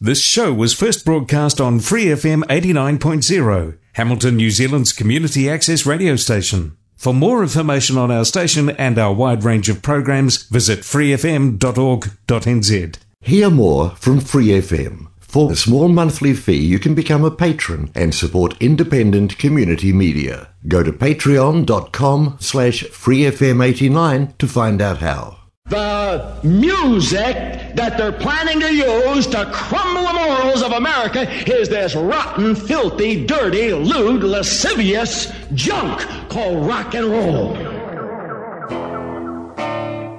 This show was first broadcast on Free FM 89.0, Hamilton, New Zealand's community access radio station. For more information on our station and our wide range of programs, visit freefm.org.nz. Hear more from Free FM. For a small monthly fee, you can become a patron and support independent community media. Go to patreon.com slash freefm89 to find out how. The music that they're planning to use to crumble the morals of America is this rotten, filthy, dirty, lewd, lascivious junk called rock and roll.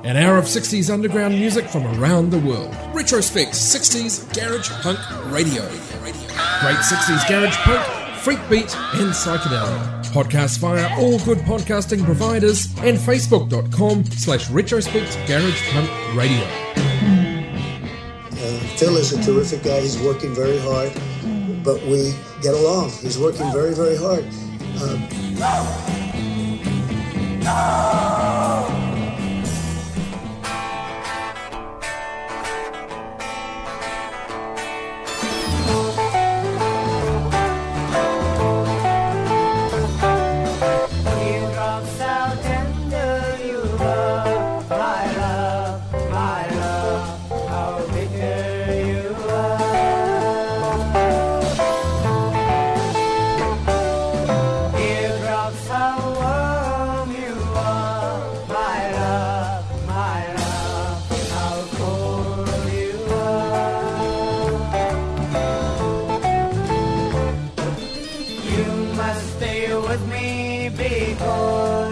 An hour of 60s underground music from around the world. Retrospect 60s Garage Punk Radio. Great 60s Garage Punk, Freak Beat, and Psychedelic. Podcast via all good podcasting providers and facebook.com slash retrospect garage punk radio. Uh, Phil is a terrific guy. He's working very hard, but we get along. He's working very, very hard. Um, Teardrops with me because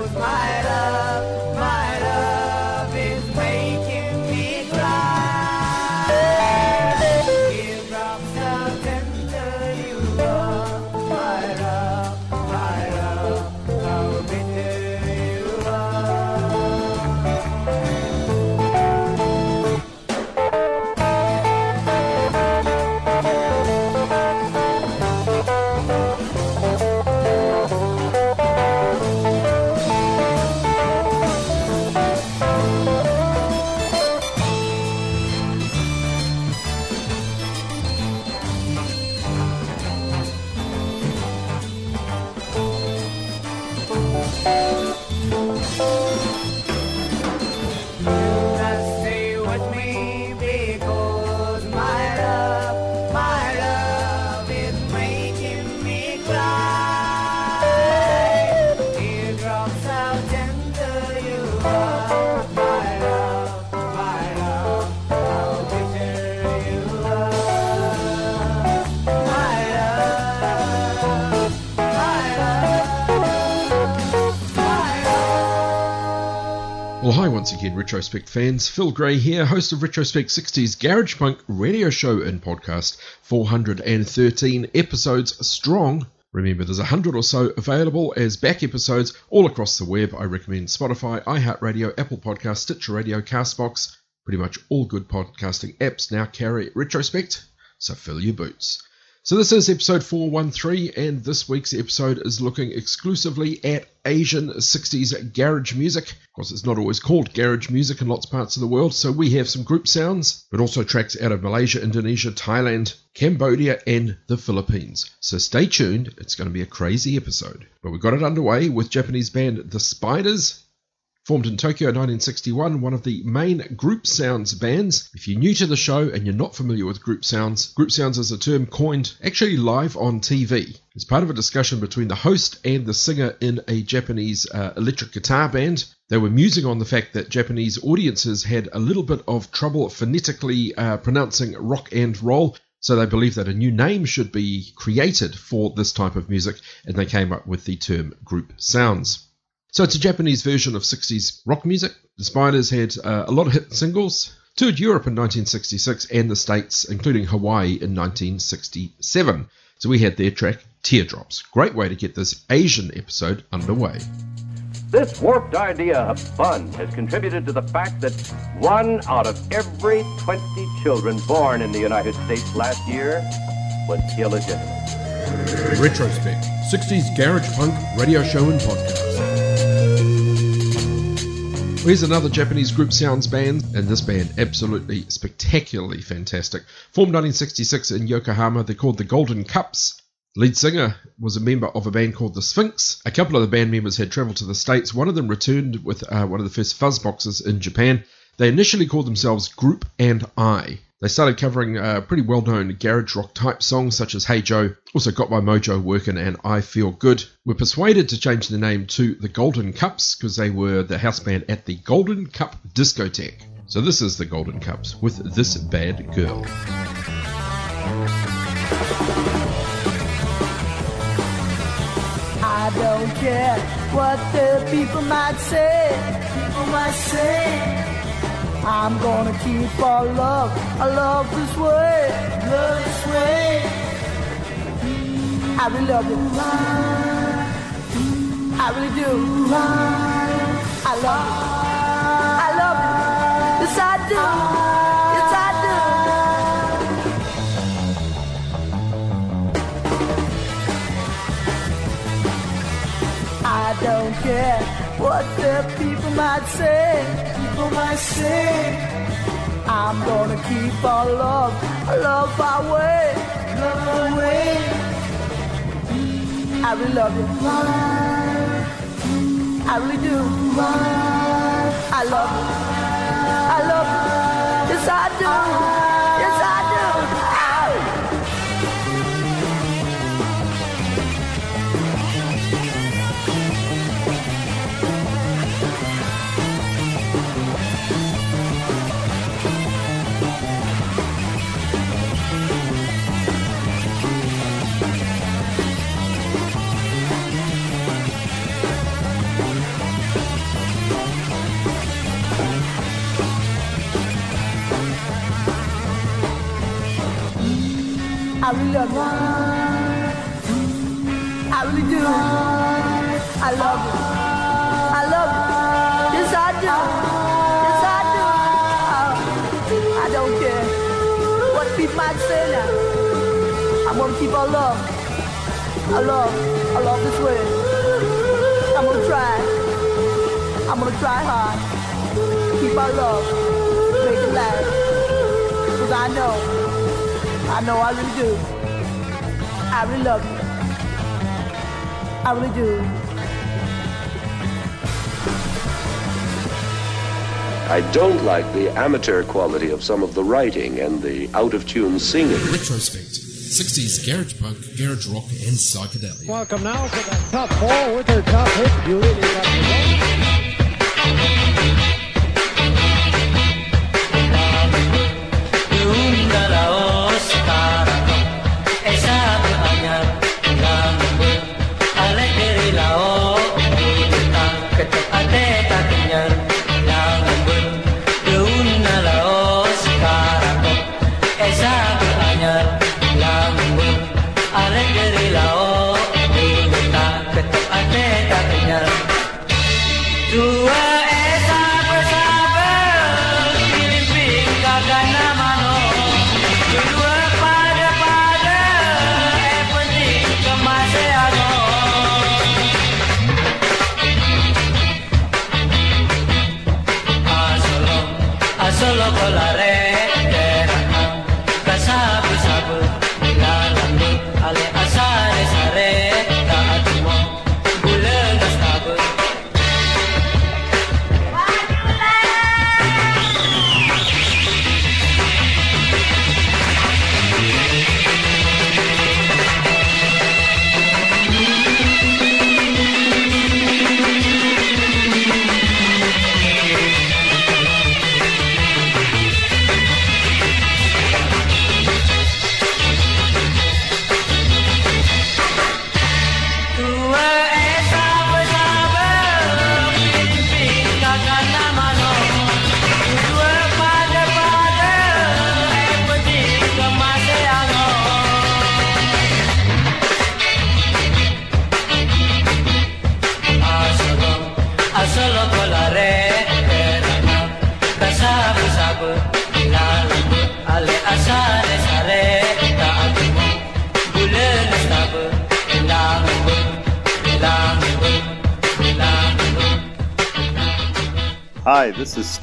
Retrospect fans. Phil Gray here, host of Retrospect 60s Garage Punk radio show and podcast. 413 episodes strong. Remember, there's a hundred or so available as back episodes all across the web. I recommend Spotify, iHeartRadio, Apple Podcasts, Stitcher Radio, Castbox. Pretty much all good podcasting apps now carry Retrospect, so fill your boots. So this is episode 413, and this week's episode is looking exclusively at Asian 60s garage music. Of course, it's not always called garage music in lots of parts of the world, so we have some group sounds, but also tracks out of Malaysia, Indonesia, Thailand, Cambodia, and the Philippines. So stay tuned, it's going to be a crazy episode. But we got it underway with Japanese band The Spiders, Formed in Tokyo 1961, one of the main group sounds bands. If you're new to the show and you're not familiar with group sounds, group sounds is a term coined actually live on TV. It's part of a discussion between the host and the singer in a Japanese uh, electric guitar band, they were musing on the fact that Japanese audiences had a little bit of trouble phonetically uh, pronouncing rock and roll. So they believed that a new name should be created for this type of music, and they came up with the term group sounds. So it's a Japanese version of 60s rock music. The Spiders had uh, a lot of hit singles, toured Europe in 1966 and the States, including Hawaii in 1967. So we had their track Teardrops. Great way to get this Asian episode underway. This warped idea of fun has contributed to the fact that one out of every 20 children born in the United States last year was illegitimate. Retrospect 60s Garage Punk radio show and podcast. Here's another Japanese group sounds band, and this band absolutely spectacularly fantastic. Formed 1966 in Yokohama, they're called the Golden Cups. Lead singer was a member of a band called the Sphinx. A couple of the band members had travelled to the States. One of them returned with uh, one of the first fuzz boxes in Japan. They initially called themselves Group and I. They started covering uh, pretty well known garage rock type songs such as Hey Joe, also Got My Mojo Working and I Feel Good. Were persuaded to change the name to the Golden Cups because they were the house band at the Golden Cup Discotheque. So this is the Golden Cups with This Bad Girl. I don't care what the people might say. People might say. I'm gonna keep our love, our love this way, love this way. I really love you. I really do. I love you. I love you. Yes, I do. Yes, I do. I don't care what the people might say. Might say. I'm gonna keep our love, love our way, love our way. I really love you. I really do. I love you. I love you. Yes, I do. I really love you. I really do. I love you. I love you. Yes, I do. Yes, I do. I don't care what people might say now. I'm gonna keep our love. I love, I love this way. I'm gonna try. I'm gonna try hard. Keep our love. Make it last. Cause I know. I know I really do. I really love you. I really do. I don't like the amateur quality of some of the writing and the out of tune singing. Retrospect 60s garage punk, garage rock, and psychedelia. Welcome now to the top four with their top hit. You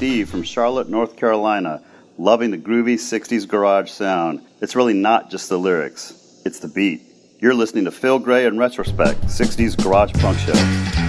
Steve from Charlotte, North Carolina, loving the groovy 60s garage sound. It's really not just the lyrics, it's the beat. You're listening to Phil Gray in Retrospect, 60s Garage Punk Show.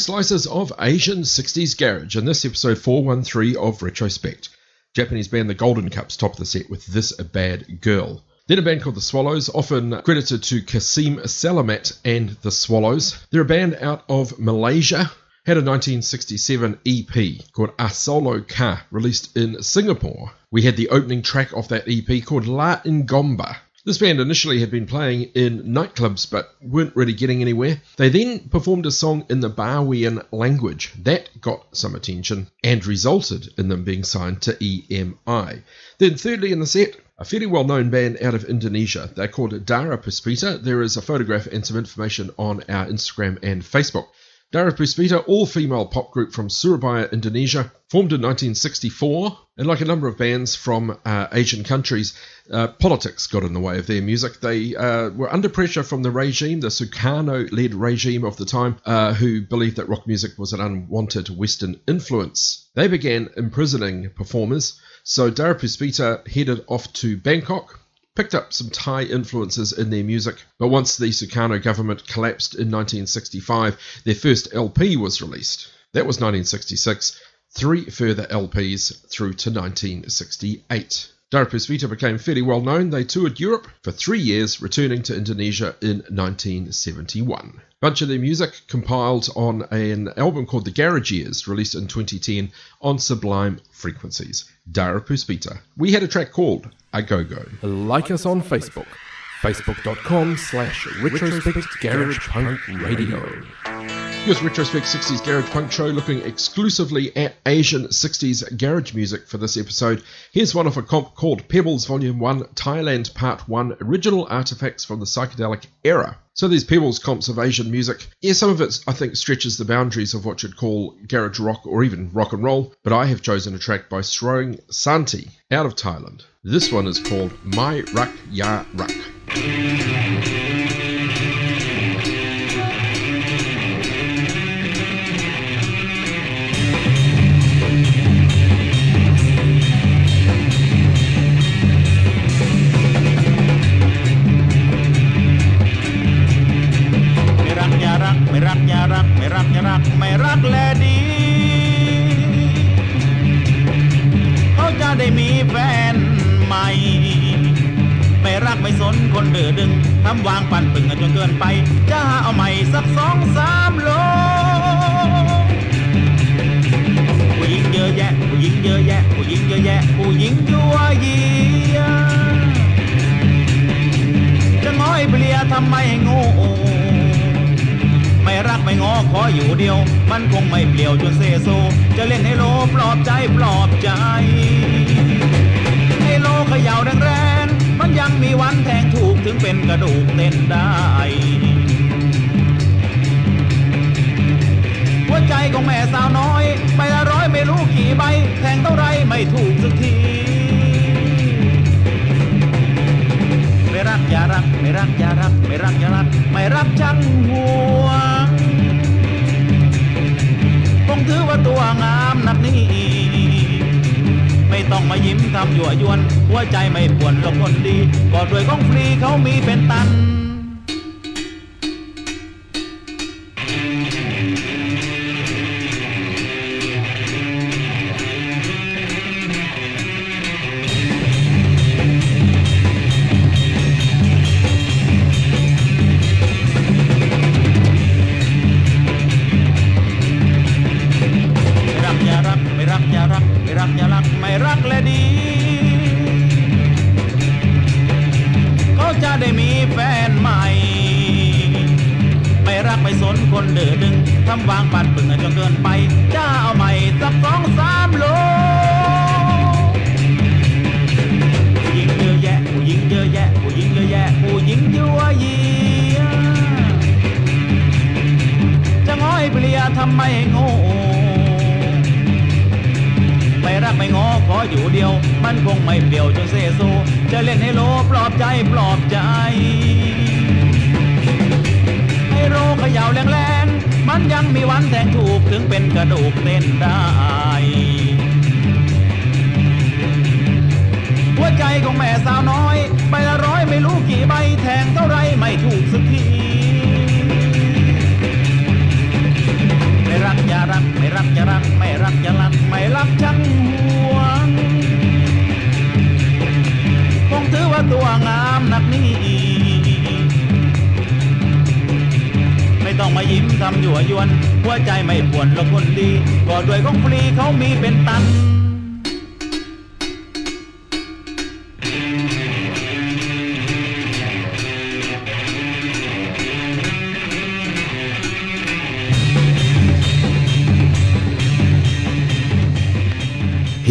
Slices of Asian 60s garage in this episode 413 of Retrospect. Japanese band The Golden Cups top the set with This a Bad Girl. Then a band called The Swallows, often credited to Kassim Selamat and The Swallows. They're a band out of Malaysia. Had a 1967 EP called Asolo Ka, released in Singapore. We had the opening track off that EP called La Ngomba. This band initially had been playing in nightclubs but weren't really getting anywhere. They then performed a song in the Bawean language. That got some attention and resulted in them being signed to EMI. Then, thirdly, in the set, a fairly well known band out of Indonesia. They're called Dara Puspita. There is a photograph and some information on our Instagram and Facebook. Dara Puspita, all female pop group from Surabaya, Indonesia, formed in 1964. And like a number of bands from uh, Asian countries, uh, politics got in the way of their music. They uh, were under pressure from the regime, the Sukarno led regime of the time, uh, who believed that rock music was an unwanted Western influence. They began imprisoning performers, so Dara Puspita headed off to Bangkok picked up some Thai influences in their music, but once the Sukarno government collapsed in 1965, their first LP was released. That was 1966, three further LPs through to 1968. Dara Puspita became fairly well known. They toured Europe for three years, returning to Indonesia in 1971. A Bunch of their music compiled on an album called The Garage Years, released in 2010 on Sublime Frequencies. Dara Puspita. We had a track called A Go Go. Like us on Facebook. Facebook.com slash Retrospect Garage Punk Radio. Here's Retrospect 60s Garage Punk Show looking exclusively at Asian 60s garage music for this episode. Here's one of a comp called Pebbles Volume 1 Thailand Part 1 Original Artifacts from the Psychedelic Era. So these Pebbles comps of Asian music, yeah, some of it I think stretches the boundaries of what you'd call garage rock or even rock and roll, but I have chosen a track by Sroing Santi out of Thailand. This one is called My Rak Ya Rak.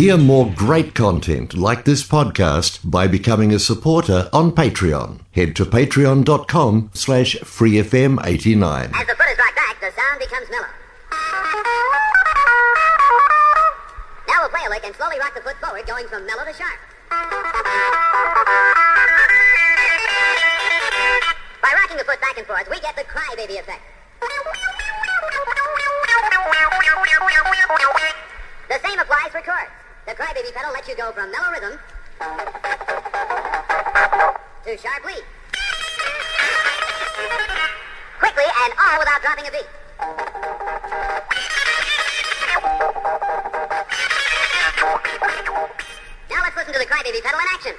hear more great content like this podcast by becoming a supporter on Patreon. Head to patreon.com slash freefm89. As the foot is brought back, the sound becomes mellow. Now we'll play a lick and slowly rock the foot forward, going from mellow to sharp. By rocking the foot back and forth, we get the crybaby effect. The same applies for chords. The crybaby pedal lets you go from mellow rhythm to sharp lead Quickly and all without dropping a beat. Now let's listen to the crybaby pedal in action.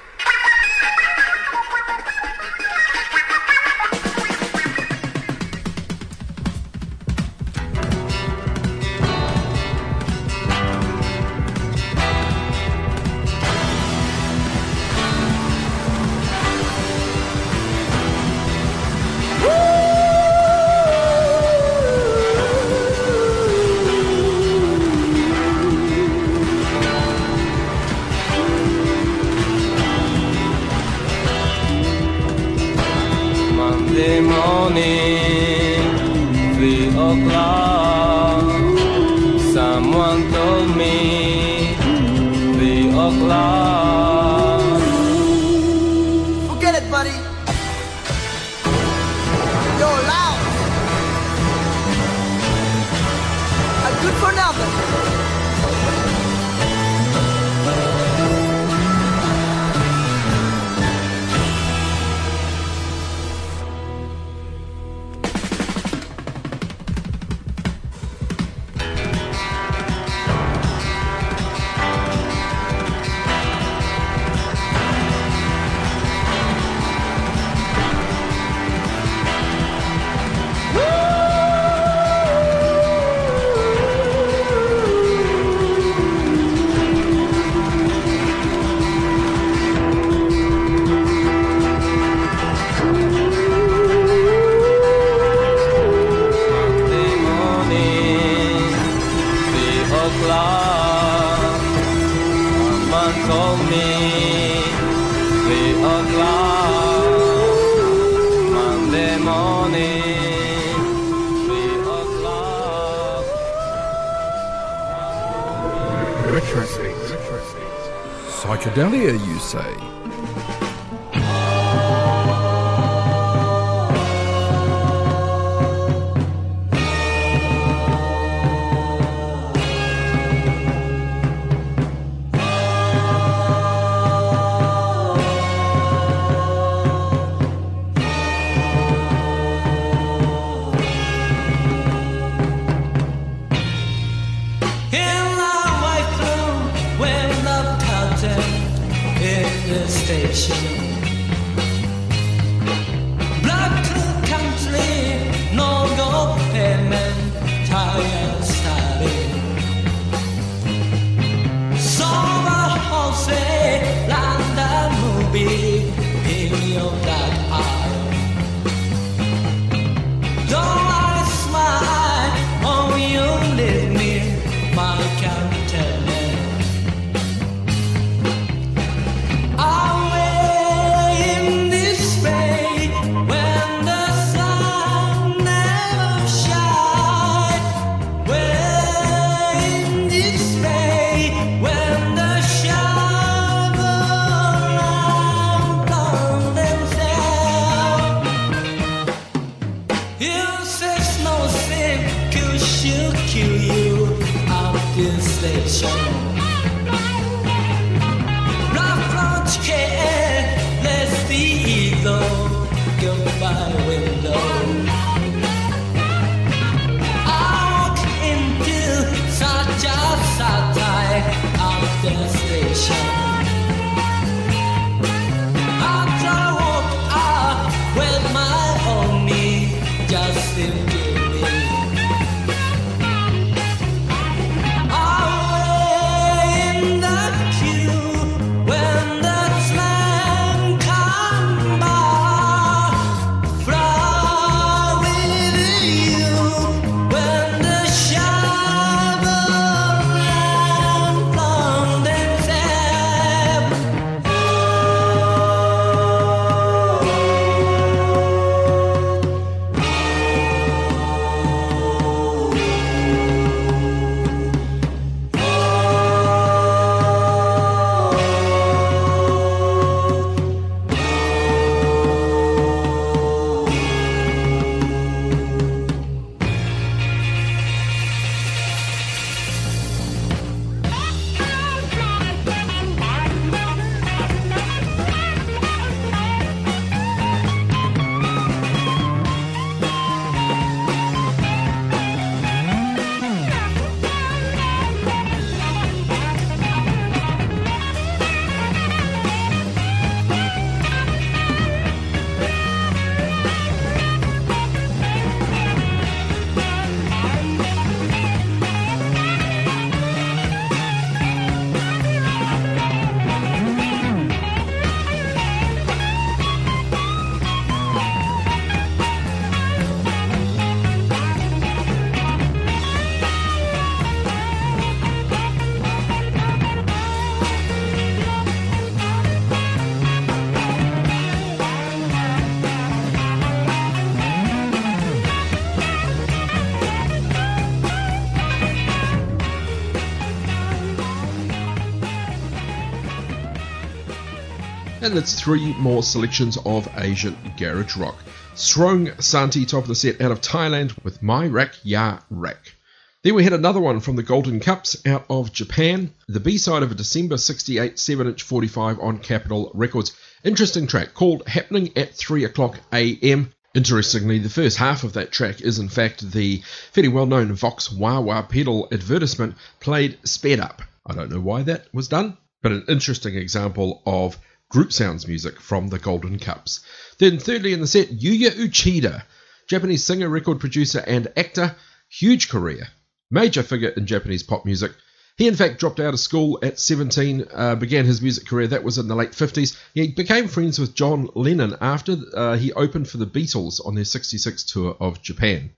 And it's three more selections of Asian garage rock. Strong Santi, top of the set out of Thailand with My Rak Ya Rak. Then we had another one from the Golden Cups out of Japan, the B side of a December 68 7 inch 45 on Capitol Records. Interesting track called Happening at 3 o'clock am. Interestingly, the first half of that track is in fact the fairly well known Vox Wah Wah pedal advertisement played sped up. I don't know why that was done, but an interesting example of group sounds music from the Golden Cups. Then, thirdly in the set, Yuya Uchida, Japanese singer, record producer, and actor, huge career, major figure in Japanese pop music. He, in fact, dropped out of school at 17, uh, began his music career. That was in the late 50s. He became friends with John Lennon after uh, he opened for the Beatles on their 66 tour of Japan.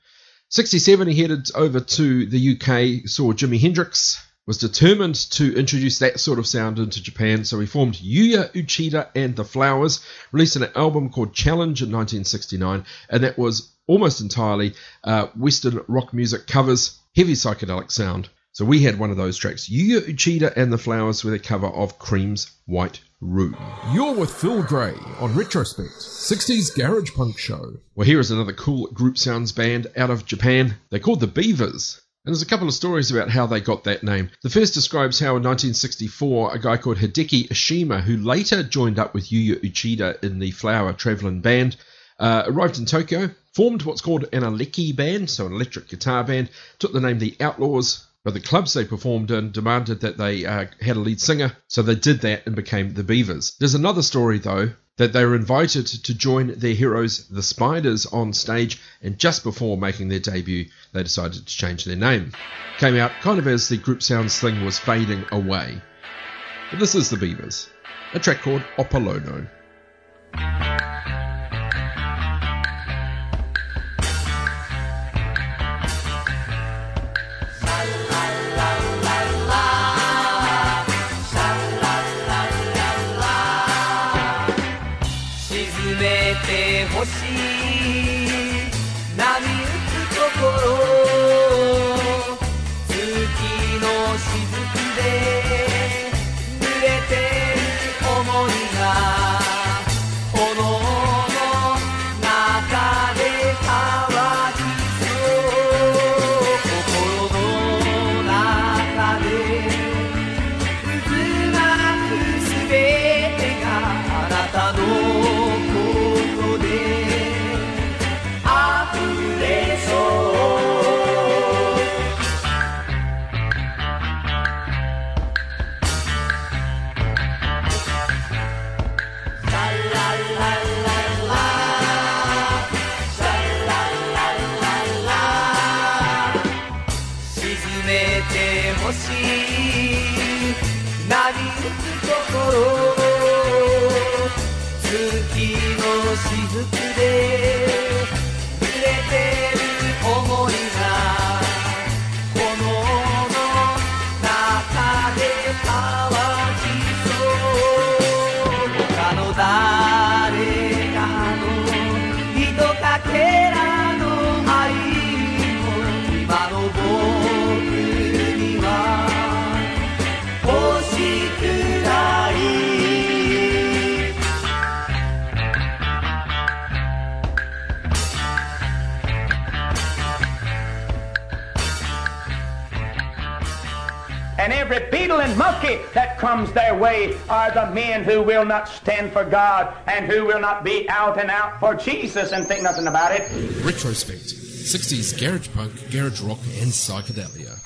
67, he headed over to the UK, saw Jimi Hendrix, was determined to introduce that sort of sound into Japan, so he formed Yuya Uchida and the Flowers, released an album called Challenge in 1969, and that was almost entirely uh, Western rock music covers, heavy psychedelic sound. So we had one of those tracks, Yuya Uchida and the Flowers, with a cover of Cream's White Room. You're with Phil Gray on Retrospect, 60s Garage Punk Show. Well, here is another cool group sounds band out of Japan. They're called the Beavers. And there's a couple of stories about how they got that name. The first describes how in 1964, a guy called Hideki Ishima, who later joined up with Yuya Uchida in the Flower Traveling Band, uh, arrived in Tokyo, formed what's called an eleki band, so an electric guitar band, took the name The Outlaws, but the clubs they performed in demanded that they uh, had a lead singer, so they did that and became the Beavers. There's another story, though, that they were invited to join their heroes, the Spiders, on stage, and just before making their debut, they decided to change their name. Came out kind of as the group sounds thing was fading away. But this is the Beavers, a track called Opolono. Way are the men who will not stand for God and who will not be out and out for Jesus and think nothing about it. Retrospect 60s garage punk, garage rock, and psychedelia.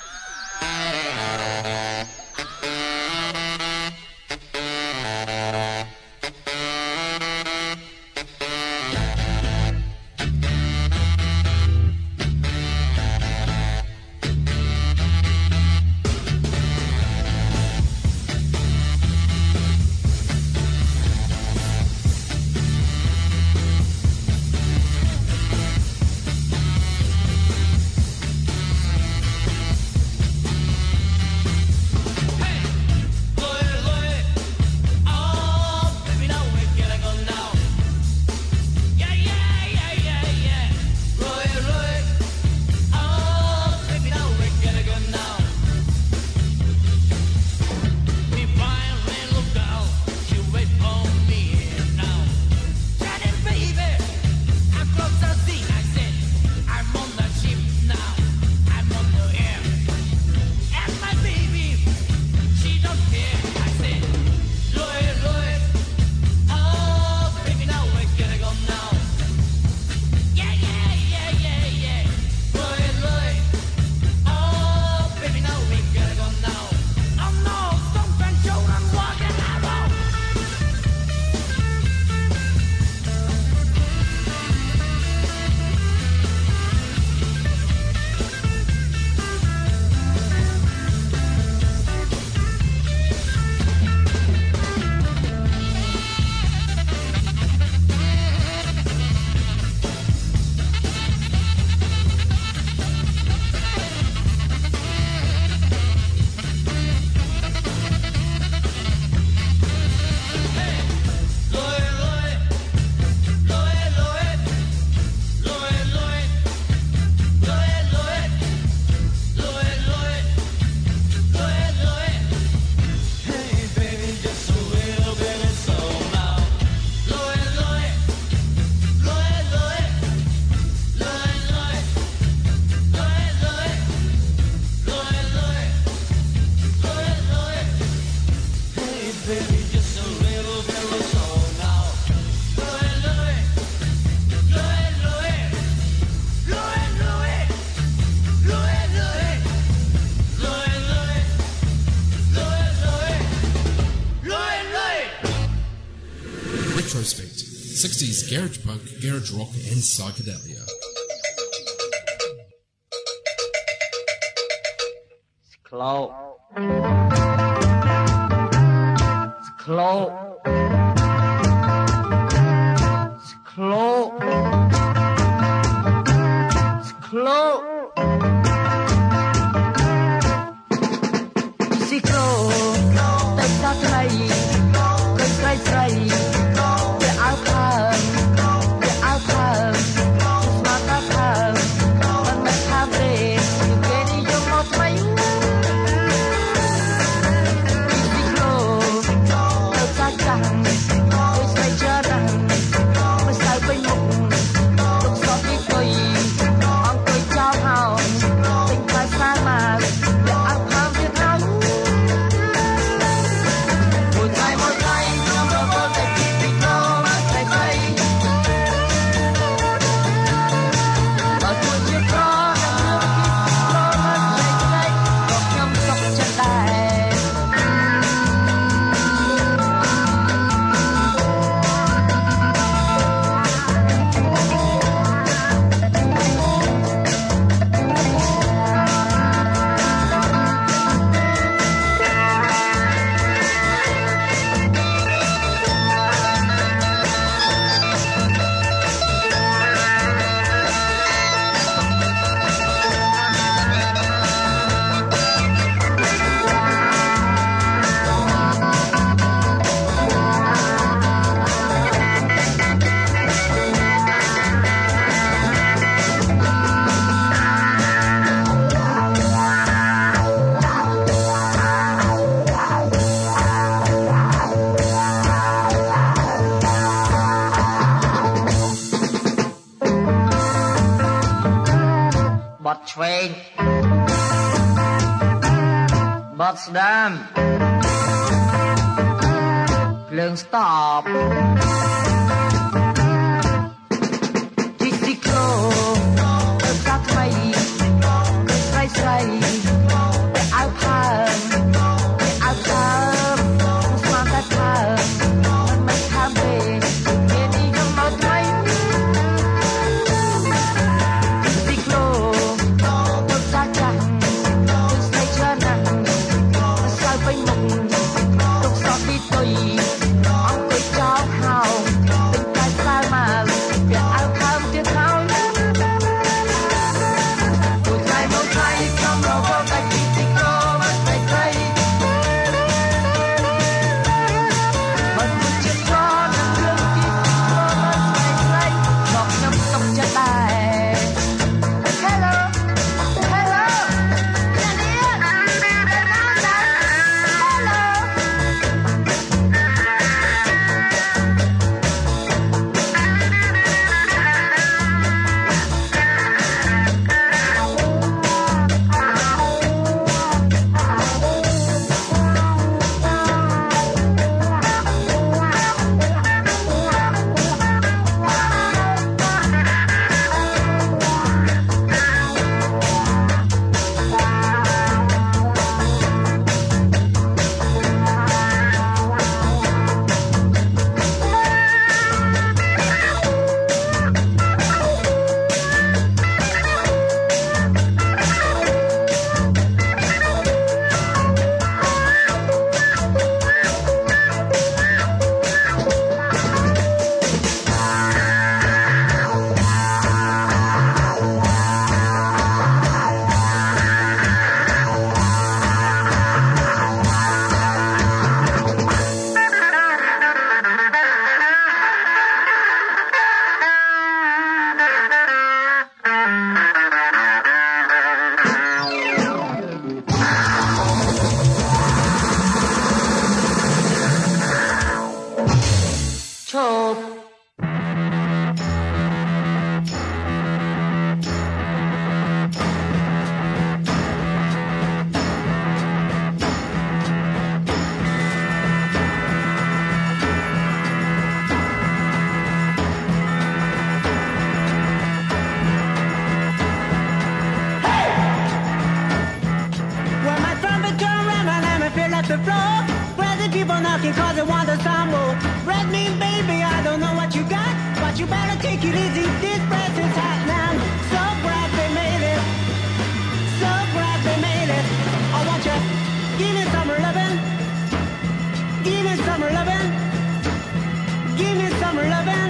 garage punk, garage rock, and psychedelia. It's. Potsdam. Stop. Door knocking cause they want some more. Red mean baby, I don't know what you got, but you better take it easy. This breath is hot now. So glad they made it. So glad they made it. I want you. Give me some lovin'. Give me some lovin'. Give me some lovin'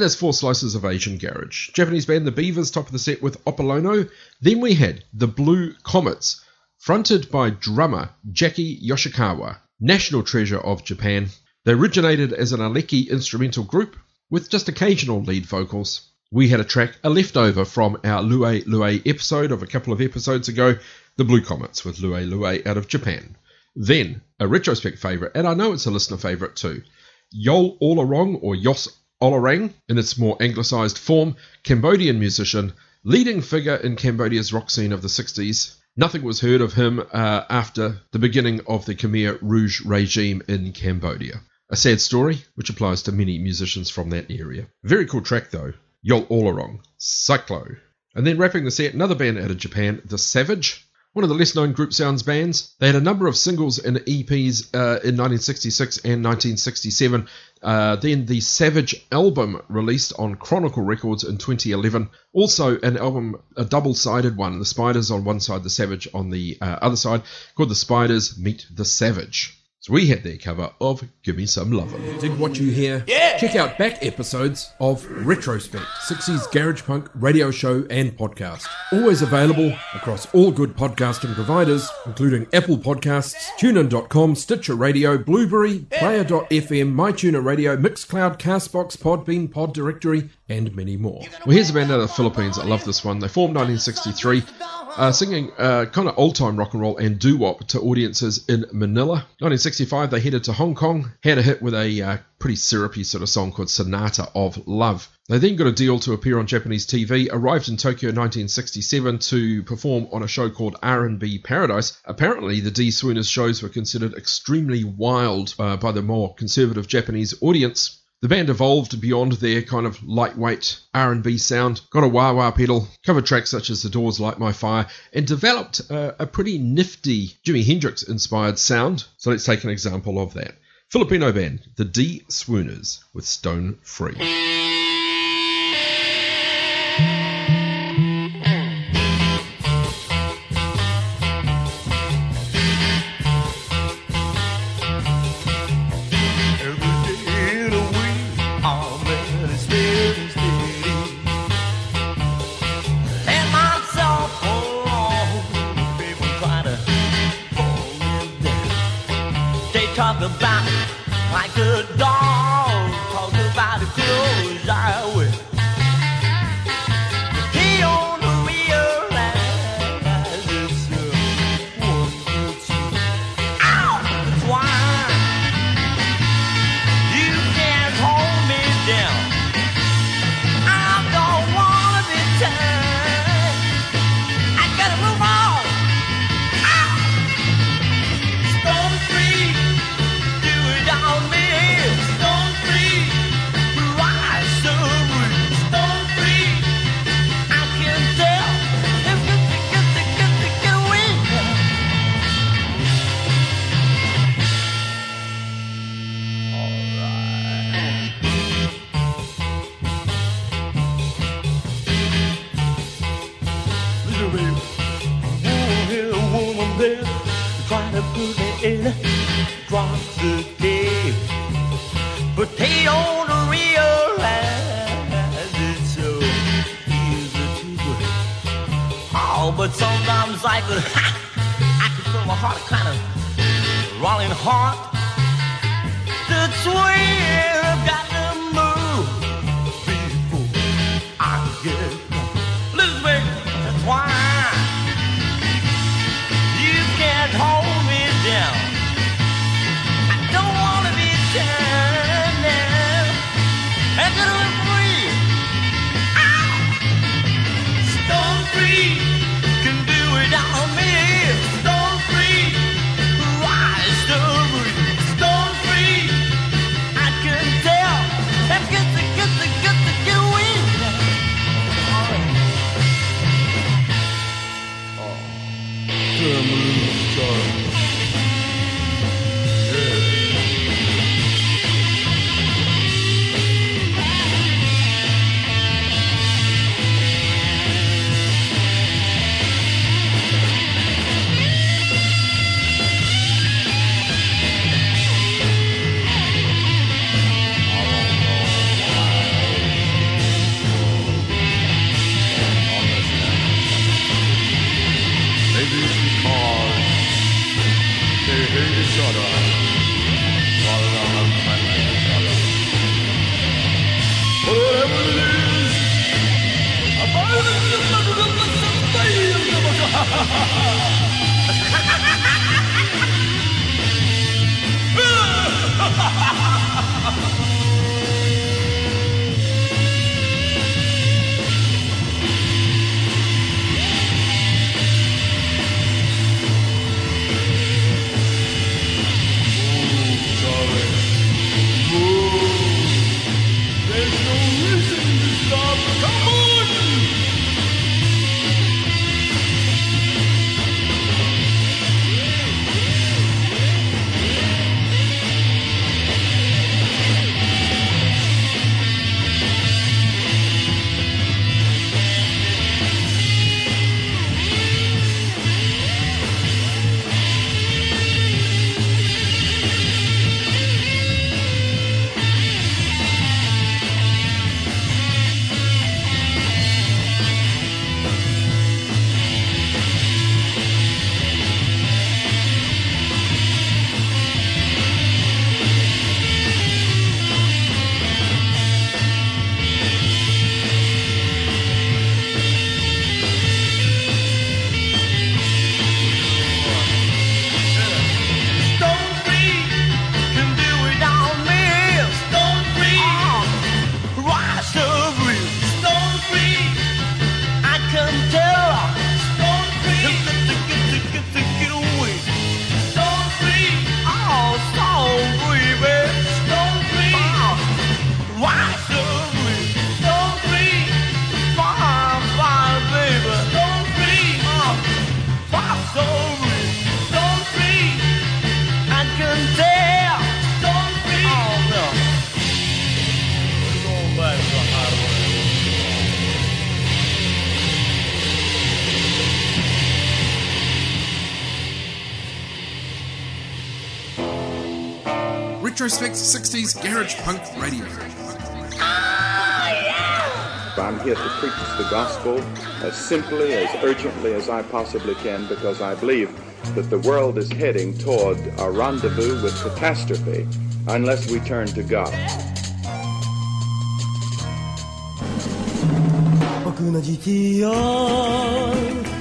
And there's four slices of Asian garage. Japanese band The Beavers, top of the set with Opolono. Then we had The Blue Comets, fronted by drummer Jackie Yoshikawa, national treasure of Japan. They originated as an eleki instrumental group with just occasional lead vocals. We had a track, a leftover from our Lue Lue episode of a couple of episodes ago, The Blue Comets with Lue Lue out of Japan. Then, a retrospect favourite, and I know it's a listener favourite too, Yol Olarong or Yos Olarang in its more anglicised form, Cambodian musician, leading figure in Cambodia's rock scene of the 60s. Nothing was heard of him uh, after the beginning of the Khmer Rouge regime in Cambodia. A sad story, which applies to many musicians from that area. Very cool track though, Yol Olarong, Cyclo. And then wrapping the set, another band out of Japan, The Savage, one of the less known group sounds bands. They had a number of singles and EPs uh, in 1966 and 1967. Uh, then the Savage album released on Chronicle Records in 2011. Also, an album, a double sided one, The Spiders on one side, The Savage on the uh, other side, called The Spiders Meet the Savage. So we had their cover of Give Me Some Lovin'. Did what you hear? Yeah. Check out back episodes of Retrospect, 60s Garage Punk radio show and podcast. Always available across all good podcasting providers, including Apple Podcasts, TuneIn.com, Stitcher Radio, Blubrry, Player.fm, MyTuner Radio, Mixcloud, Castbox, Podbean, Pod Directory, and many more. Well, here's a band out of the Philippines. I love this one. They formed 1963, uh, singing uh, kind of old time rock and roll and doo wop to audiences in Manila. 1965, they headed to Hong Kong, had a hit with a uh, pretty syrupy sort of song called Sonata of Love. They then got a deal to appear on Japanese TV, arrived in Tokyo in 1967 to perform on a show called R&B Paradise. Apparently, the D'Swooners shows were considered extremely wild uh, by the more conservative Japanese audience. The band evolved beyond their kind of lightweight R&B sound, got a wah-wah pedal, covered tracks such as The Doors' Light My Fire, and developed uh, a pretty nifty Jimi Hendrix-inspired sound. So let's take an example of that. Filipino band, the D'Swooners, with Stone Free. 60s Garage Punk Radio. I'm here to preach the gospel as simply, as urgently as I possibly can because I believe that the world is heading toward a rendezvous with catastrophe unless we turn to God. 僕の GT を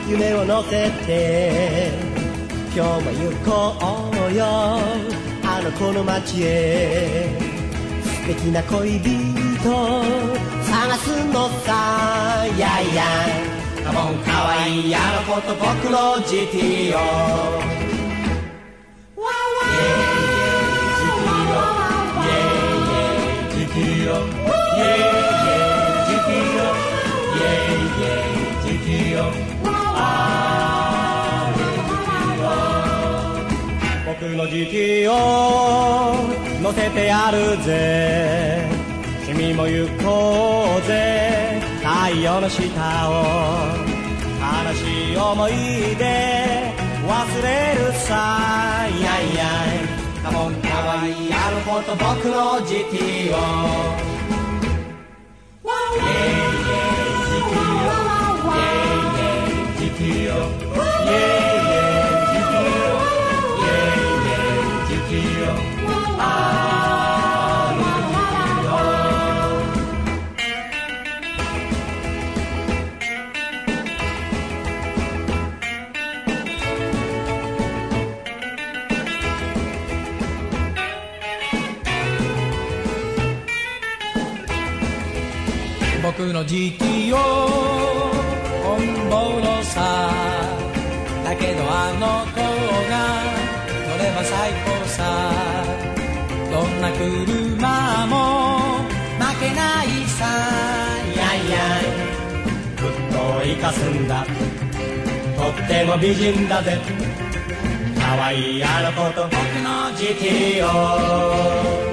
夢を乗せて今日も行こうよ すのきの街へ。素敵な恋人探すのさ。やいや。カモンかわいいあの子と僕の GTO わわーイエイ GTO イエイ GTO イエイ GTO イエイ GTO, イエイイエイイイ GTO の時期を乗せてやるぜ。君も行こうぜ。太陽の下を悲しい思い出。忘れるさ。いやいやい。カモンカワイやるほど僕の時期を。イエイイエイ時期を。イエイイエイ時期を。イエイ僕の時期をオンさだけどあの子がさどんな車も負けないさ。やいやい。ふっと生かすんだ。とっても美人だぜ。かわいいあの子と僕の GTO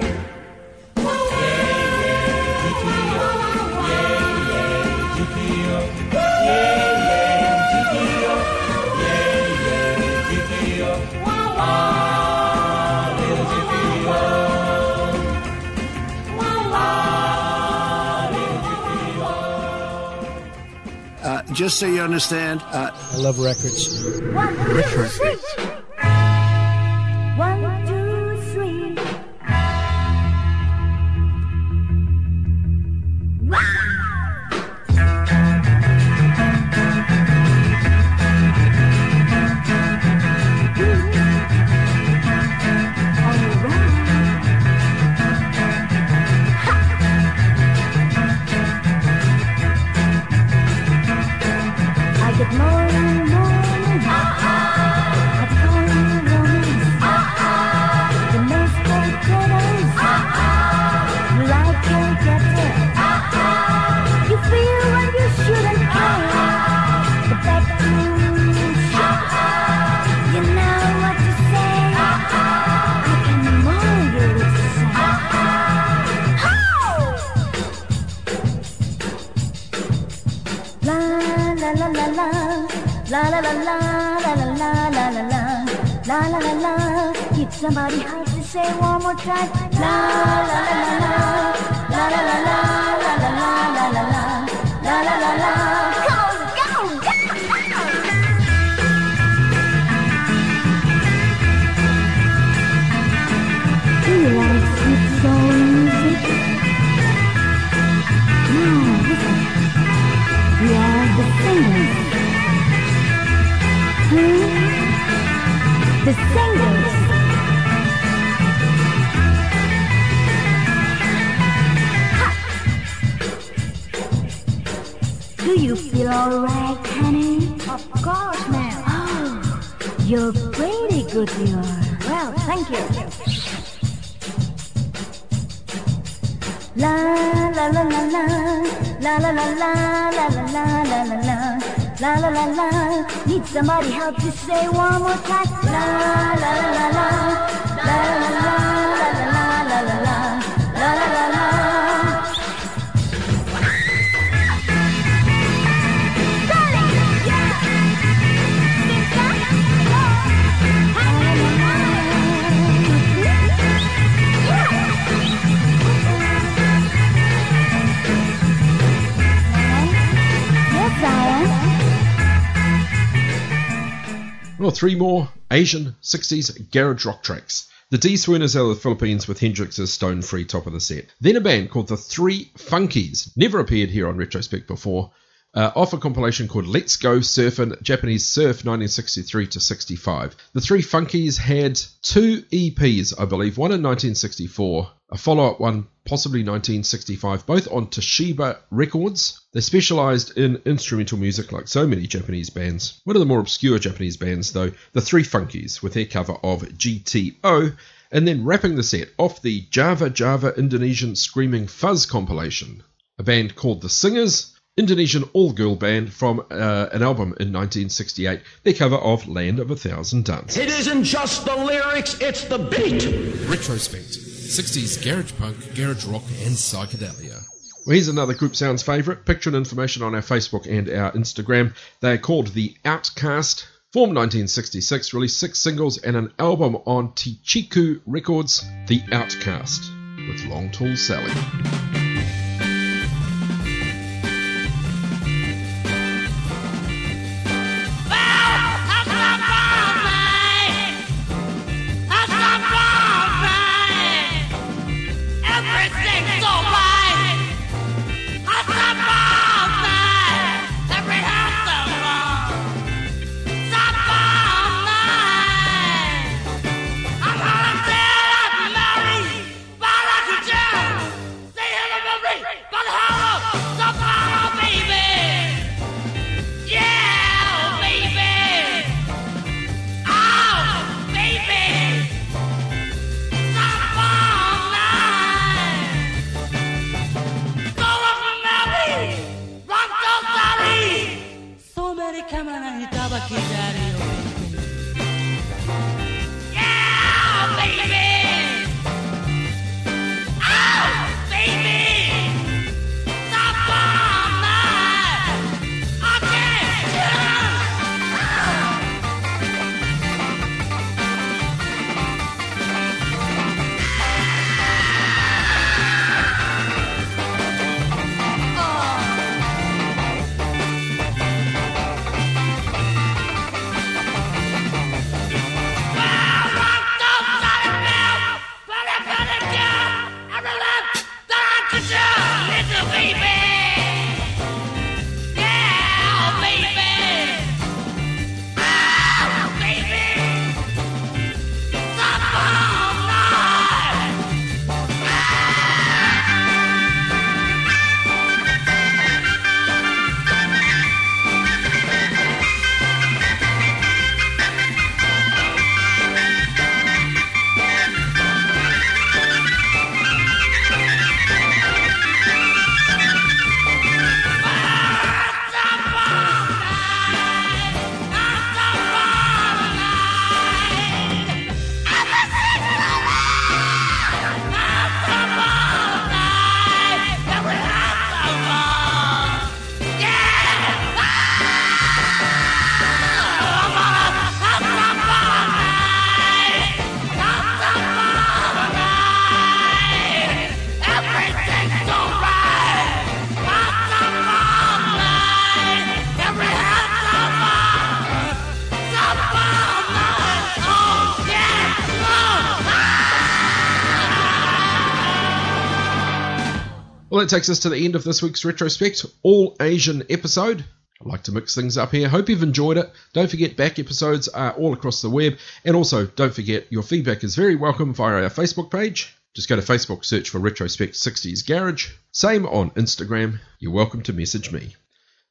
just so you understand, uh, I love records. Retro One, La la la la la la la la la la La la la la Need somebody hard to say one more time La la la la la La la la la la la la la la la La la you feel alright, honey? Of course, ma'am. Oh, you're pretty good, you are. Well, thank you. La la la la la la la la la la la la la la la la la la la Need somebody help to say one more time la la la la la Well, three more Asian 60s garage rock tracks. The D'Swooners out of the Philippines with Hendrix's Stone Free top of the set. Then a band called the Three Funkies, never appeared here on Retrospect before, uh, off a compilation called Let's Go Surfin' Japanese Surf 1963 to 65. The Three Funkies had two EPs, I believe, one in 1964, a follow up one possibly 1965, both on Toshiba Records. They specialized in instrumental music like so many Japanese bands. One of the more obscure Japanese bands, though, the Three Funkies, with their cover of GTO, and then wrapping the set off the Java Java Indonesian Screaming Fuzz compilation. A band called The Singers, Indonesian all girl band from uh, an album in 1968, their cover of Land of a Thousand Duns. It isn't just the lyrics, it's the beat. Retrospect 60s garage punk, garage rock, and psychedelia. Well, here's another Group Sounds favourite. Picture and information on our Facebook and our Instagram. They are called The Outcast. Formed 1966, released six singles and an album on Teichiku Records, The Outcast, with Long Tall Sally. That takes us to the end of this week's retrospect, all Asian episode. I like to mix things up here. Hope you've enjoyed it. Don't forget, back episodes are all across the web. And also, don't forget, your feedback is very welcome via our Facebook page. Just go to Facebook, search for Retrospect 60s Garage. Same on Instagram. You're welcome to message me.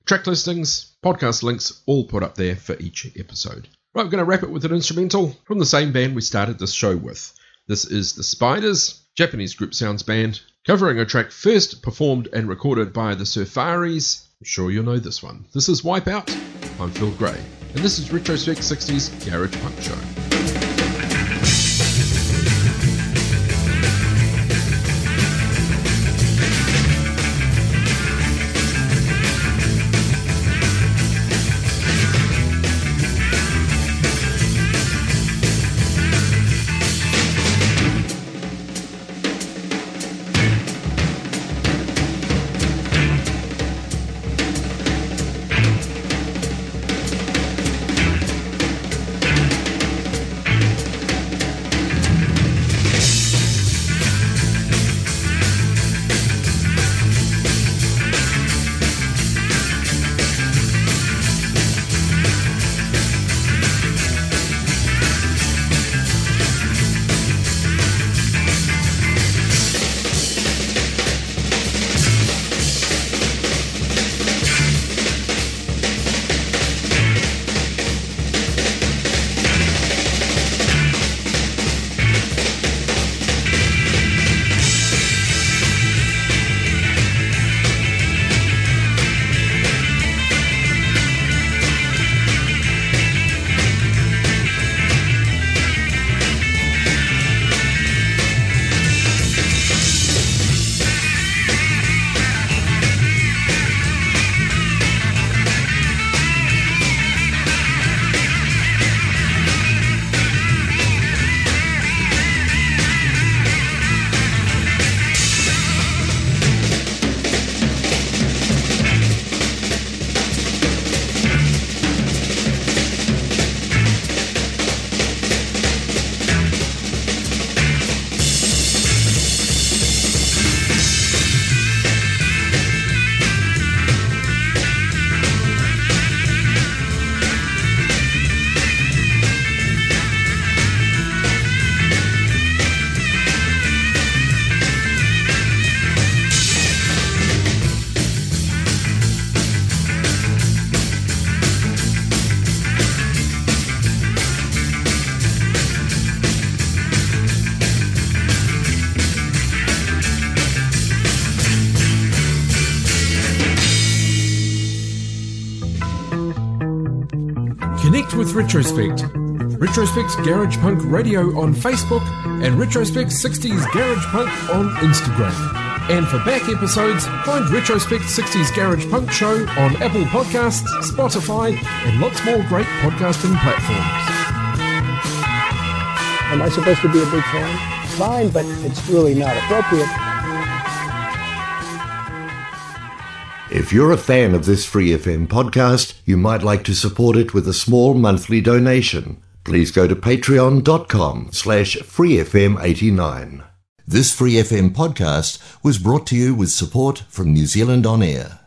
Track listings, podcast links, all put up there for each episode. Right, we're going to wrap it with an instrumental from the same band we started this show with. This is The Spiders, Japanese group sounds band, covering a track first performed and recorded by the Surfaris. I'm sure you'll know this one. This is Wipeout. I'm Phil Gray, and this is Retrospect 60s Garage Punk Show. Retrospect. Retrospect's Garage Punk Radio on Facebook and Retrospect 60s Garage Punk on Instagram. And for back episodes, find Retrospect 60s Garage Punk Show on Apple Podcasts, Spotify, and lots more great podcasting platforms. Am I supposed to be a big fan? Fine, but it's really not appropriate. If you're a fan of this Free FM podcast, you might like to support it with a small monthly donation. Please go to patreon.com slash freefm89. This Free FM podcast was brought to you with support from New Zealand On Air.